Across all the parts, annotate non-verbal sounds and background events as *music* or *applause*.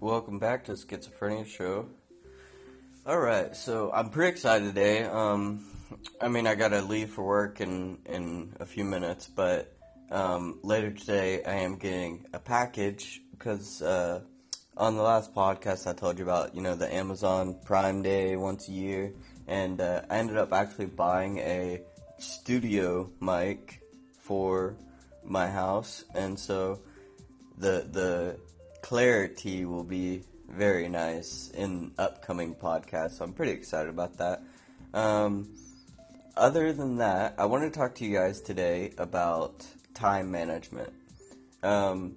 Welcome back to Schizophrenia Show. Alright, so I'm pretty excited today. Um, I mean, I gotta leave for work in, in a few minutes, but um, later today I am getting a package because uh, on the last podcast I told you about, you know, the Amazon Prime Day once a year, and uh, I ended up actually buying a studio mic for my house, and so the the clarity will be very nice in upcoming podcasts. So I'm pretty excited about that. Um, other than that, I want to talk to you guys today about time management. Um,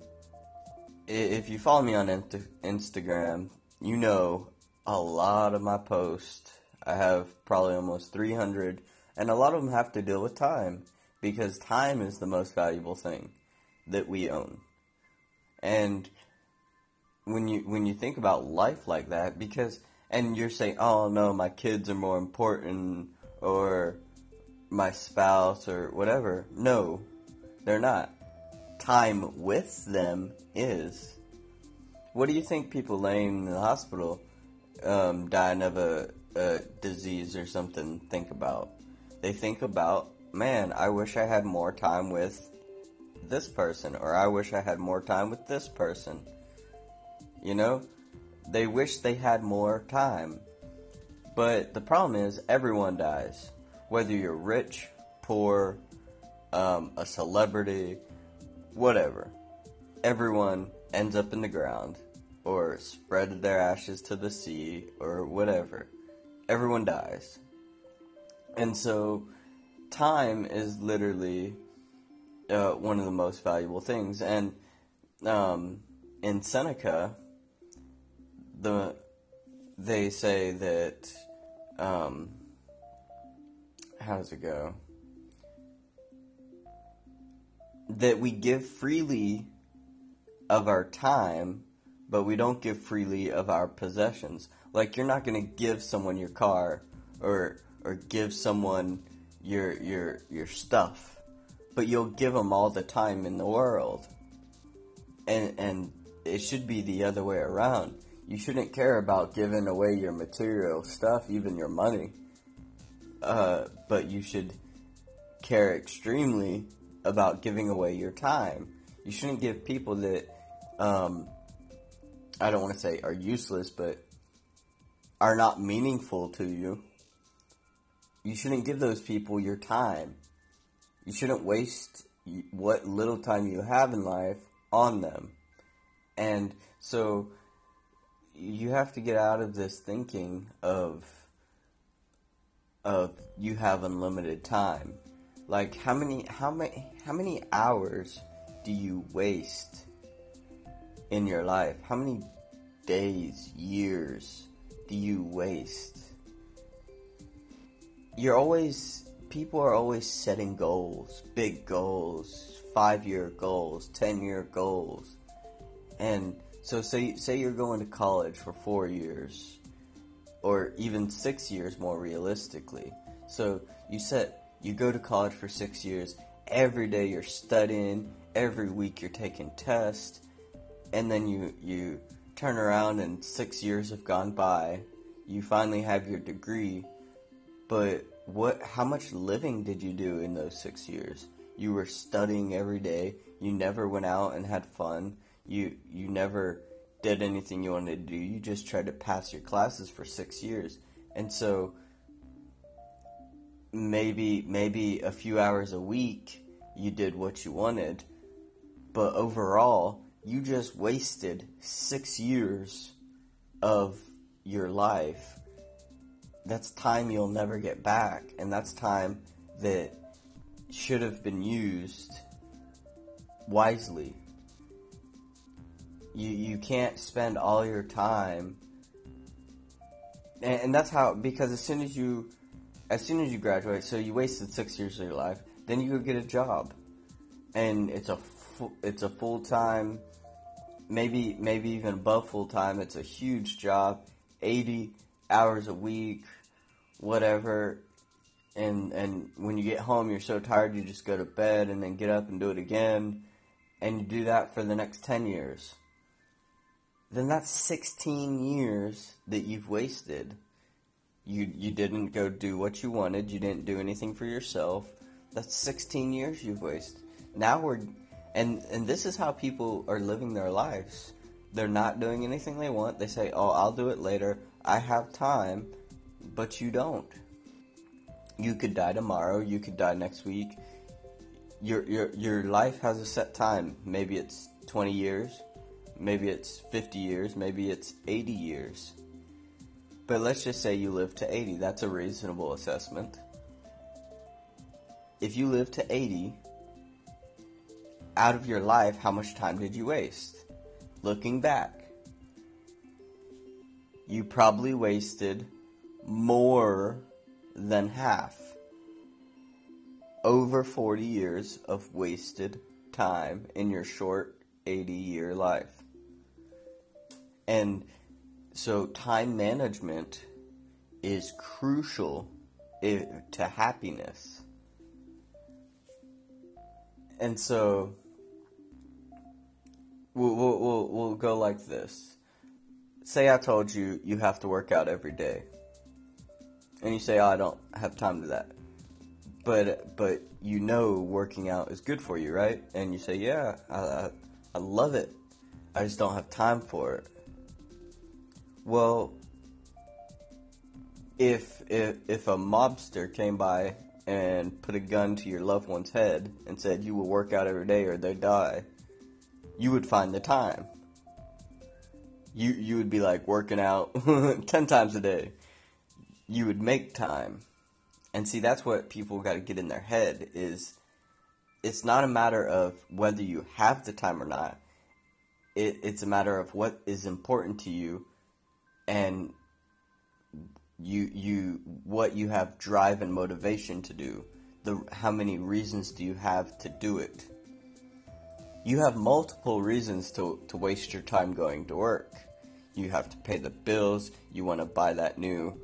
if you follow me on Instagram, you know a lot of my posts. I have probably almost 300, and a lot of them have to deal with time because time is the most valuable thing that we own. And when you when you think about life like that, because and you're saying, oh no, my kids are more important, or my spouse, or whatever. No, they're not. Time with them is. What do you think people laying in the hospital, um, dying of a, a disease or something, think about? They think about, man, I wish I had more time with this person, or I wish I had more time with this person. You know? They wish they had more time. But the problem is, everyone dies. Whether you're rich, poor, um, a celebrity, whatever. Everyone ends up in the ground, or spread their ashes to the sea, or whatever. Everyone dies. And so, time is literally uh, one of the most valuable things. And um, in Seneca, the they say that um, how does it go? That we give freely of our time, but we don't give freely of our possessions. Like you're not going to give someone your car or or give someone your your your stuff but you'll give them all the time in the world. And and it should be the other way around. You shouldn't care about giving away your material stuff, even your money. Uh, but you should care extremely about giving away your time. You shouldn't give people that um, I don't want to say are useless, but are not meaningful to you. You shouldn't give those people your time you shouldn't waste what little time you have in life on them. And so you have to get out of this thinking of of you have unlimited time. Like how many how many how many hours do you waste in your life? How many days, years do you waste? You're always people are always setting goals, big goals, five year goals, ten year goals. And so say say you're going to college for four years or even six years more realistically. So you set you go to college for six years, every day you're studying, every week you're taking tests, and then you you turn around and six years have gone by, you finally have your degree, but what how much living did you do in those 6 years? You were studying every day. You never went out and had fun. You you never did anything you wanted to do. You just tried to pass your classes for 6 years. And so maybe maybe a few hours a week you did what you wanted, but overall you just wasted 6 years of your life that's time you'll never get back, and that's time that should have been used wisely. You you can't spend all your time, and, and that's how because as soon as you as soon as you graduate, so you wasted six years of your life, then you go get a job, and it's a fu- it's a full time, maybe maybe even above full time. It's a huge job, eighty hours a week, whatever. And and when you get home, you're so tired, you just go to bed and then get up and do it again, and you do that for the next ten years. Then that's 16 years that you've wasted. You you didn't go do what you wanted. You didn't do anything for yourself. That's 16 years you've wasted. Now we're and and this is how people are living their lives. They're not doing anything they want. They say, "Oh, I'll do it later. I have time." But you don't. You could die tomorrow, you could die next week. Your your your life has a set time. Maybe it's 20 years, maybe it's 50 years, maybe it's 80 years. But let's just say you live to 80. That's a reasonable assessment. If you live to 80, out of your life, how much time did you waste? Looking back, you probably wasted more than half. Over 40 years of wasted time in your short 80 year life. And so, time management is crucial to happiness. And so, we'll, we'll, we'll, we'll go like this. Say I told you you have to work out every day. And you say, oh, I don't have time to that. But, but you know working out is good for you, right? And you say, yeah, I, I, I love it. I just don't have time for it. Well, if, if, if a mobster came by and put a gun to your loved one's head and said you will work out every day or they die, you would find the time. You you would be like working out *laughs* 10 times a day. You would make time. And see that's what people got to get in their head is it's not a matter of whether you have the time or not. It, it's a matter of what is important to you and you you what you have drive and motivation to do. The how many reasons do you have to do it? you have multiple reasons to, to waste your time going to work. You have to pay the bills, you want to buy that new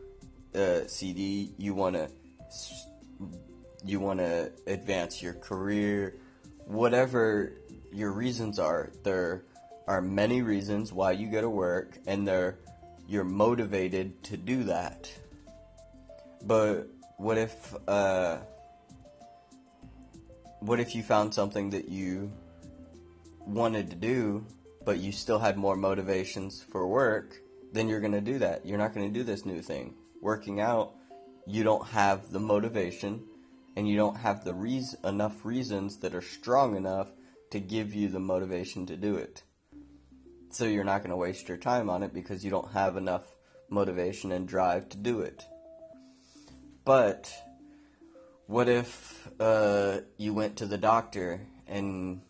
uh, CD, you want to you want to advance your career, whatever your reasons are. There are many reasons why you go to work and they're you're motivated to do that. But what if uh, what if you found something that you wanted to do, but you still had more motivations for work, then you're to do that. You're not to do this new thing. Working out, you don't have the motivation and you don't have the reason, enough reasons that are strong enough to give you the motivation to do it. So you're not going to waste your time on it because you don't have enough motivation and drive to do it. But what if uh, you went to the doctor and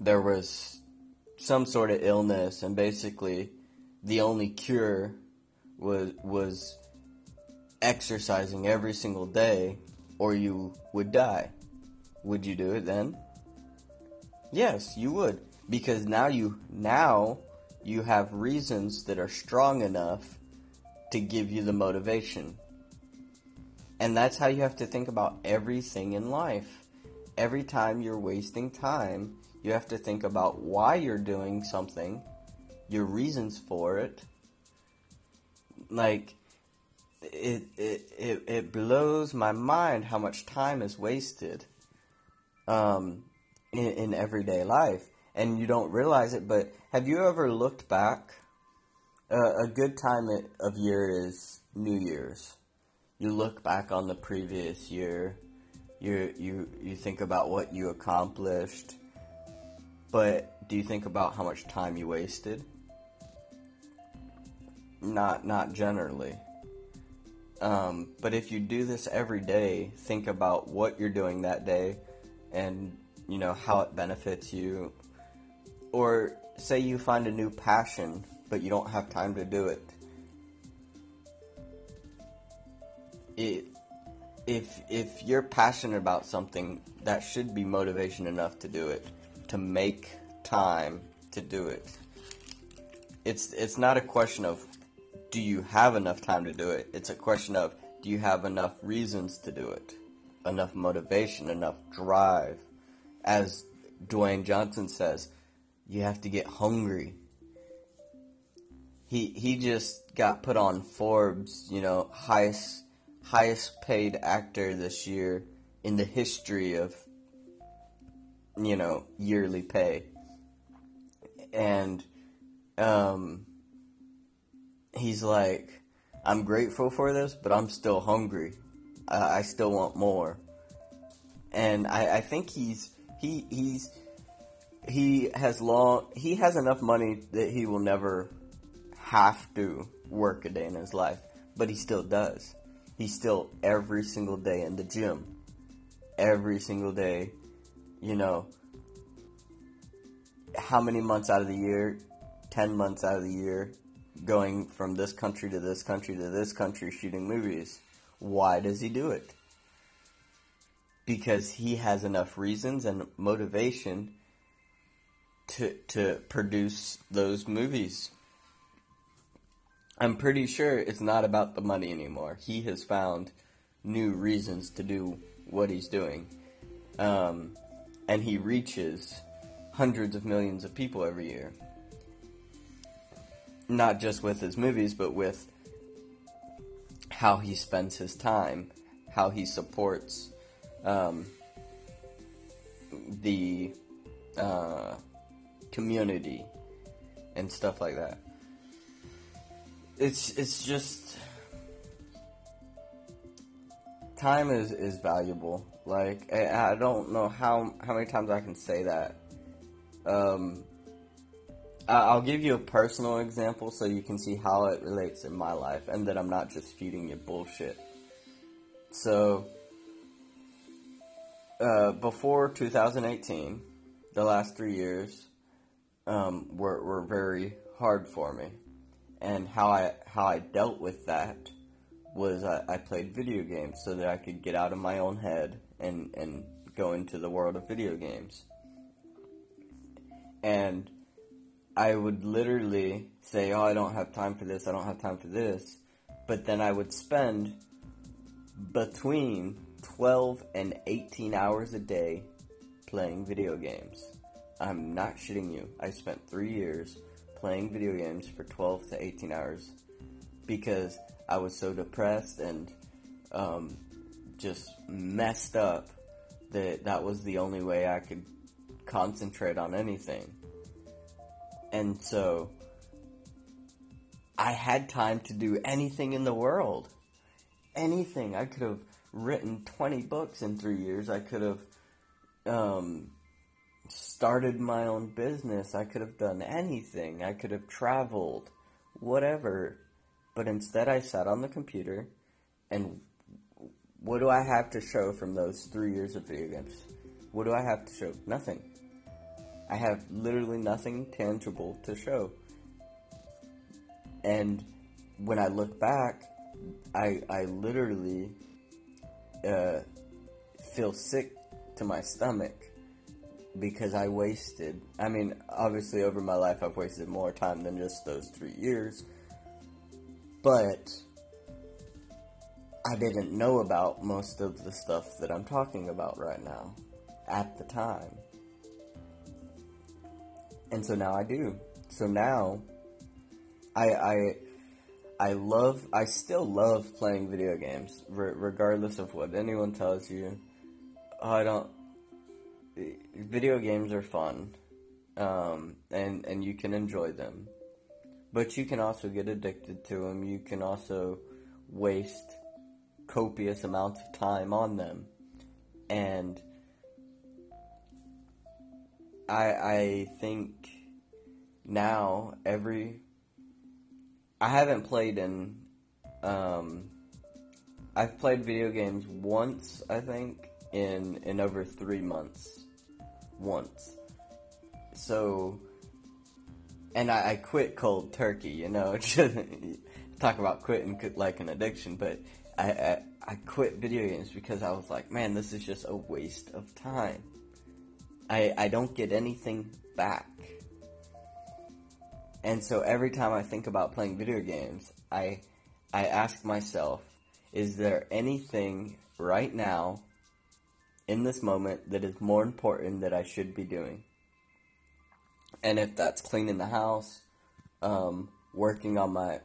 there was some sort of illness, and basically the only cure was was exercising every single day, or you would die. Would you do it then? Yes, you would, because now you now you have reasons that are strong enough to give you the motivation. And that's how you have to think about everything in life. Every time you're wasting time, you have to think about why you're doing something, your reasons for it. Like, it, it, it, it blows my mind how much time is wasted um, in, in everyday life. And you don't realize it, but have you ever looked back? Uh, a good time of year is New Year's. You look back on the previous year. You you you think about what you accomplished. But do you think about how much time you wasted? Not not generally. Um, but if you do this every day, think about what you're doing that day, and you know how it benefits you. Or say you find a new passion, but you don't have time to do it. It if if you're passionate about something, that should be motivation enough to do it to make time to do it. It's it's not a question of do you have enough time to do it? It's a question of do you have enough reasons to do it? Enough motivation, enough drive. As Dwayne Johnson says, you have to get hungry. he he just got put on Forbes, you know, highest highest paid actor this year in the history of you know yearly pay, and um, he's like, I'm grateful for this, but I'm still hungry. I, I still want more, and I, I think he's he he's he has long he has enough money that he will never have to work a day in his life, but he still does. He's still every single day in the gym. Every single day, you know, how many months out of the year? 10 months out of the year going from this country to this country to this country shooting movies. Why does he do it? Because he has enough reasons and motivation to to produce those movies. I'm pretty sure it's not about the money anymore. He has found new reasons to do what he's doing. Um, and he reaches hundreds of millions of people every year. Not just with his movies, but with how he spends his time, how he supports um, the uh, community, and stuff like that it's it's just time is is valuable. Like I, I don't know how how many times I can say that. Um, I'll give you a personal example so you can see how it relates in my life, and that I'm not just feeding you bullshit. So, uh, before 2018, the last three years um, were were very hard for me and how I how I dealt with that was I, I played video games so that I could get out of my own head and and go into the world of video games. And I would literally say, "Oh, I don't have time for this. I don't have time for this." But then I would spend between 12 and 18 hours a day playing video games. I'm not shitting you. I spent 3 years playing video games for 12 to 18 hours because I was so depressed and um, just messed up that that was the only way I could concentrate on anything. And so I had time to do anything in the world. Anything. I could have written 20 books in three years. I could have um, started my own business. I could have done anything. I could have traveled, whatever. But instead, I sat on the computer, and what do I have to show from those three years of video games? What do I have to show? Nothing. I have literally nothing tangible to show. And when I look back, I, I literally uh, feel sick to my stomach because I wasted. I mean, obviously, over my life, I've wasted more time than just those three years. But I didn't know about most of the stuff that I'm talking about right now at the time. And so now I do. So now I I I love I still love playing video games regardless of what anyone tells you. Oh, I don't video games are fun, um, and and you can enjoy them, but you can also get addicted to them. You can also waste copious amounts of time on them, and I I think now every I haven't played in um, I've played video games once I think in in over three months once. So, and I, I quit cold turkey, you know, *laughs* talk about quitting like an addiction, but I, I, I quit video games because I was like, man, this is just a waste of time. I, I don't get anything back. And so every time I think about playing video games, I I ask myself, is there anything right now in this moment that is more important that I should be doing. And if that's cleaning the house, um, working on my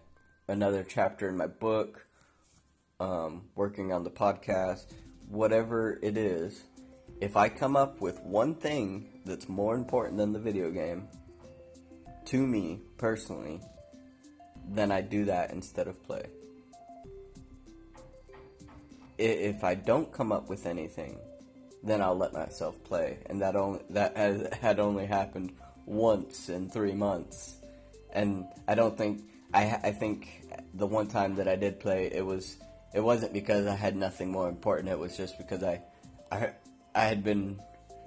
another chapter in my book, um, working on the podcast, whatever it is, if I come up with one thing that's more important than the video game, to me personally, then I do that instead of play. If I don't come up with anything, then I'll let myself play, and that only that has, had only happened once in three months, and I don't think I I think the one time that I did play it was it wasn't because I had nothing more important. It was just because I I I had been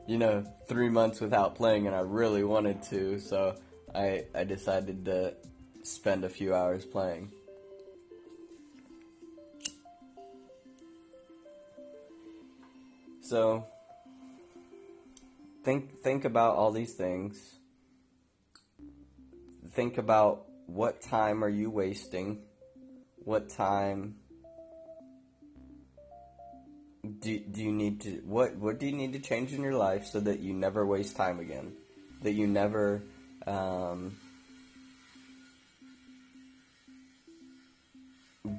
you know three months without playing, and I really wanted to, so I I decided to spend a few hours playing. So think think about all these things. Think about what time are you wasting? What time do, do you need to what what do you need to change in your life so that you never waste time again? That you never um,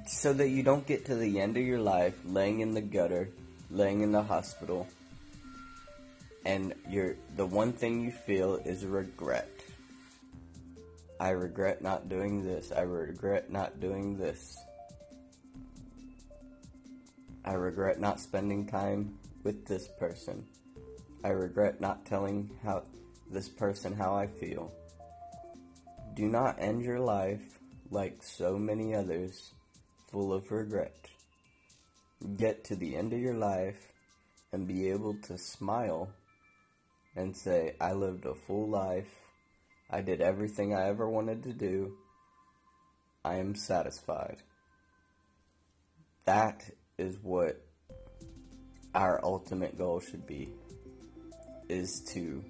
so that you don't get to the end of your life laying in the gutter, laying in the hospital, and you're the one thing you feel is regret. I regret not doing this. I regret not doing this. I regret not spending time with this person. I regret not telling how this person how I feel. Do not end your life like so many others full of regret. Get to the end of your life and be able to smile and say, I lived a full life. I did everything I ever wanted to do. I am satisfied. That is what our ultimate goal should be is to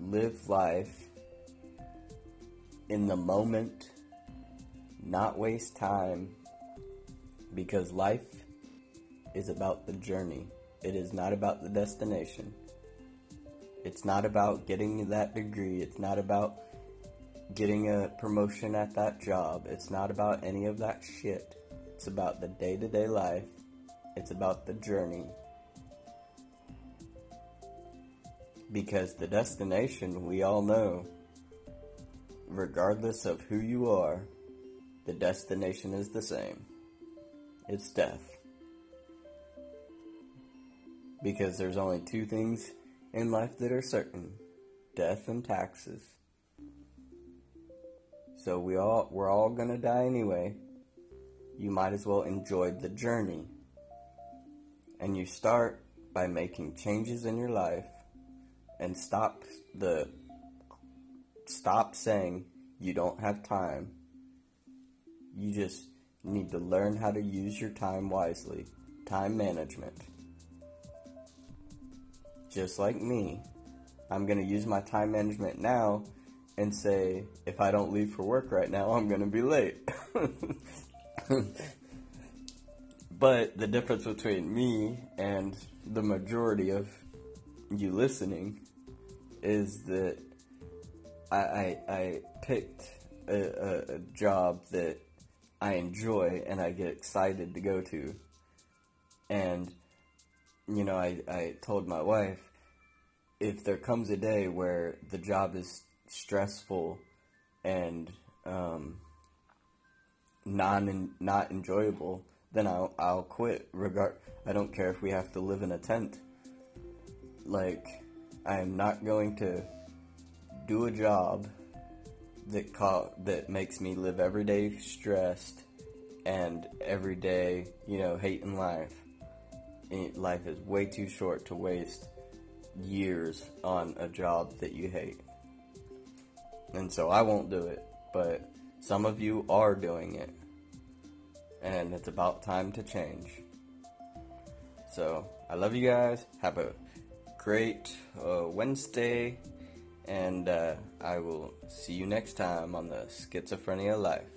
live life in the moment, not waste time, because life is about the journey. It is not about the destination. It's not about getting that degree. It's not about getting a promotion at that job. It's not about any of that shit. It's about the day to day life. It's about the journey. Because the destination, we all know, regardless of who you are, the destination is the same. It's death. Because there's only two things in life that are certain death and taxes. So we all we're all gonna die anyway you might as well enjoy the journey. And you start by making changes in your life and stop the stop saying you don't have time. You just need to learn how to use your time wisely. Time management. Just like me, I'm going to use my time management now and say if I don't leave for work right now, I'm going to be late. *laughs* but the difference between me and the majority of you listening is that I, I, I picked a, a, a job that I enjoy and I get excited to go to. And, you know, I, I told my wife if there comes a day where the job is stressful and um, non not enjoyable, then I'll I'll quit. Regard I don't care if we have to live in a tent. Like I am not going to do a job that ca- that makes me live every day stressed and every day, you know, hating life. Life is way too short to waste years on a job that you hate. And so I won't do it, but some of you are doing it. And it's about time to change. So, I love you guys. Have a great uh, Wednesday. And uh, I will see you next time on the Schizophrenia Life.